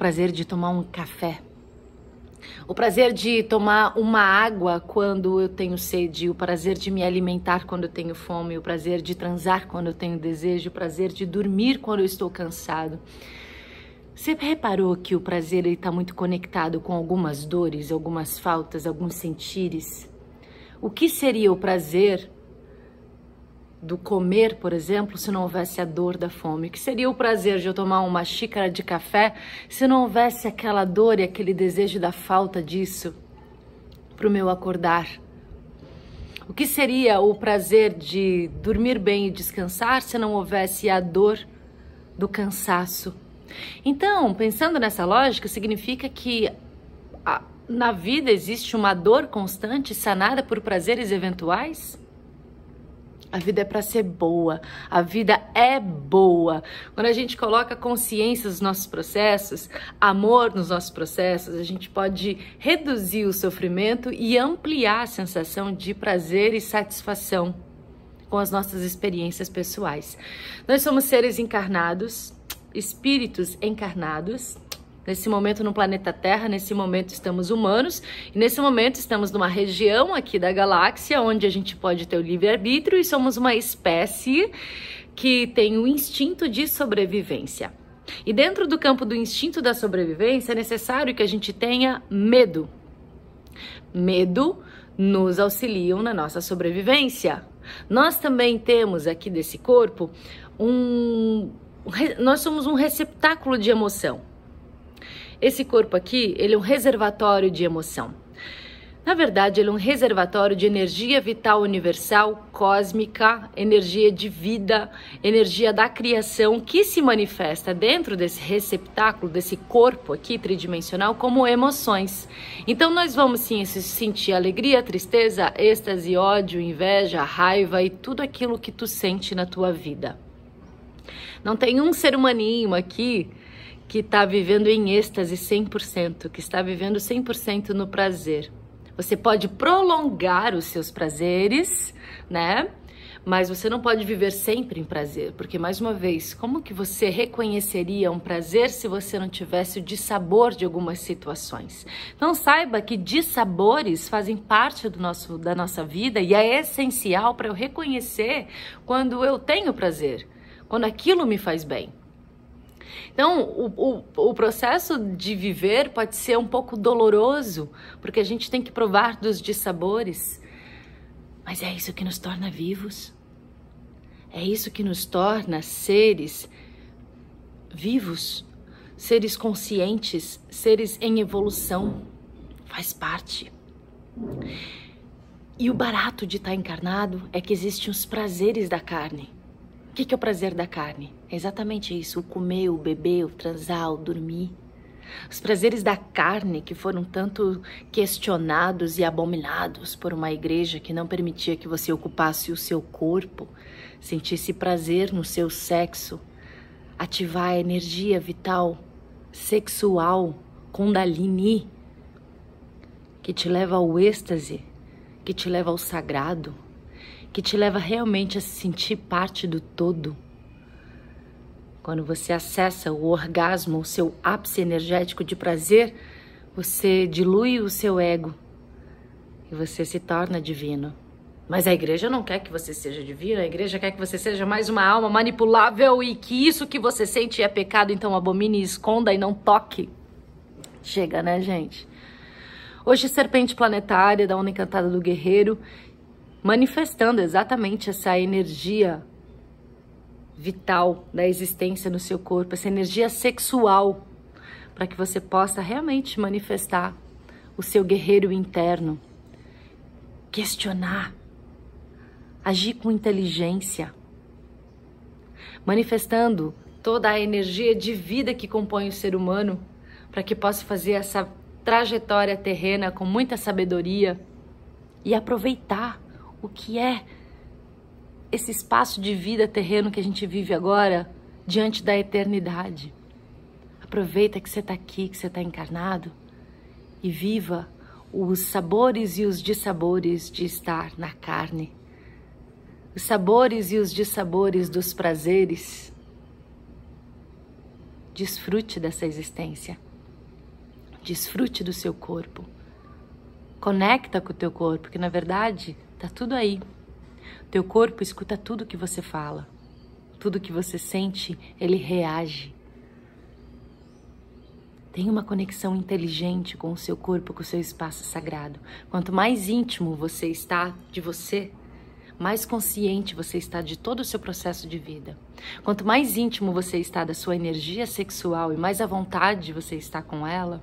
prazer de tomar um café, o prazer de tomar uma água quando eu tenho sede, o prazer de me alimentar quando eu tenho fome, o prazer de transar quando eu tenho desejo, o prazer de dormir quando eu estou cansado. Você reparou que o prazer está muito conectado com algumas dores, algumas faltas, alguns sentires? O que seria o prazer do comer, por exemplo, se não houvesse a dor da fome? Que seria o prazer de eu tomar uma xícara de café se não houvesse aquela dor e aquele desejo da falta disso para o meu acordar? O que seria o prazer de dormir bem e descansar se não houvesse a dor do cansaço? Então, pensando nessa lógica, significa que a, na vida existe uma dor constante sanada por prazeres eventuais? A vida é para ser boa, a vida é boa. Quando a gente coloca consciência nos nossos processos, amor nos nossos processos, a gente pode reduzir o sofrimento e ampliar a sensação de prazer e satisfação com as nossas experiências pessoais. Nós somos seres encarnados, espíritos encarnados Nesse momento no planeta Terra, nesse momento estamos humanos e nesse momento estamos numa região aqui da galáxia onde a gente pode ter o livre-arbítrio e somos uma espécie que tem o instinto de sobrevivência. E dentro do campo do instinto da sobrevivência é necessário que a gente tenha medo. Medo nos auxiliam na nossa sobrevivência. Nós também temos aqui desse corpo um nós somos um receptáculo de emoção. Esse corpo aqui, ele é um reservatório de emoção. Na verdade, ele é um reservatório de energia vital universal, cósmica, energia de vida, energia da criação que se manifesta dentro desse receptáculo, desse corpo aqui tridimensional, como emoções. Então, nós vamos sim sentir alegria, tristeza, êxtase, ódio, inveja, raiva e tudo aquilo que tu sente na tua vida. Não tem um ser humaninho aqui que está vivendo em êxtase 100%, que está vivendo 100% no prazer. Você pode prolongar os seus prazeres, né? Mas você não pode viver sempre em prazer, porque mais uma vez, como que você reconheceria um prazer se você não tivesse o dissabor de algumas situações? Então saiba que dissabores fazem parte do nosso, da nossa vida e é essencial para eu reconhecer quando eu tenho prazer, quando aquilo me faz bem. Então, o, o, o processo de viver pode ser um pouco doloroso, porque a gente tem que provar dos dissabores, mas é isso que nos torna vivos. É isso que nos torna seres vivos, seres conscientes, seres em evolução. Faz parte. E o barato de estar encarnado é que existem os prazeres da carne. Que, que é o prazer da carne? É exatamente isso: o comer, o beber, o transar, o dormir. Os prazeres da carne que foram tanto questionados e abominados por uma igreja que não permitia que você ocupasse o seu corpo, sentisse prazer no seu sexo, ativar a energia vital sexual Kundalini, que te leva ao êxtase, que te leva ao sagrado que te leva realmente a se sentir parte do todo. Quando você acessa o orgasmo, o seu ápice energético de prazer, você dilui o seu ego e você se torna divino. Mas a igreja não quer que você seja divino, a igreja quer que você seja mais uma alma manipulável e que isso que você sente é pecado, então abomine, esconda e não toque. Chega, né, gente? Hoje, Serpente Planetária da Onda Encantada do Guerreiro manifestando exatamente essa energia vital da existência no seu corpo, essa energia sexual, para que você possa realmente manifestar o seu guerreiro interno, questionar, agir com inteligência, manifestando toda a energia de vida que compõe o ser humano, para que possa fazer essa trajetória terrena com muita sabedoria e aproveitar o que é esse espaço de vida terreno que a gente vive agora diante da eternidade. Aproveita que você está aqui, que você está encarnado e viva os sabores e os dissabores de estar na carne, os sabores e os dissabores dos prazeres. Desfrute dessa existência. Desfrute do seu corpo. Conecta com o teu corpo, porque na verdade tá tudo aí. Teu corpo escuta tudo que você fala. Tudo que você sente, ele reage. Tenha uma conexão inteligente com o seu corpo, com o seu espaço sagrado. Quanto mais íntimo você está de você, mais consciente você está de todo o seu processo de vida. Quanto mais íntimo você está da sua energia sexual e mais à vontade você está com ela,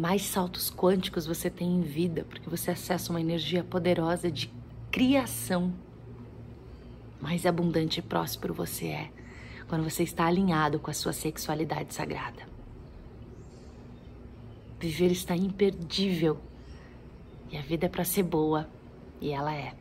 mais saltos quânticos você tem em vida, porque você acessa uma energia poderosa de criação. Mais abundante e próspero você é quando você está alinhado com a sua sexualidade sagrada. Viver está imperdível e a vida é para ser boa, e ela é.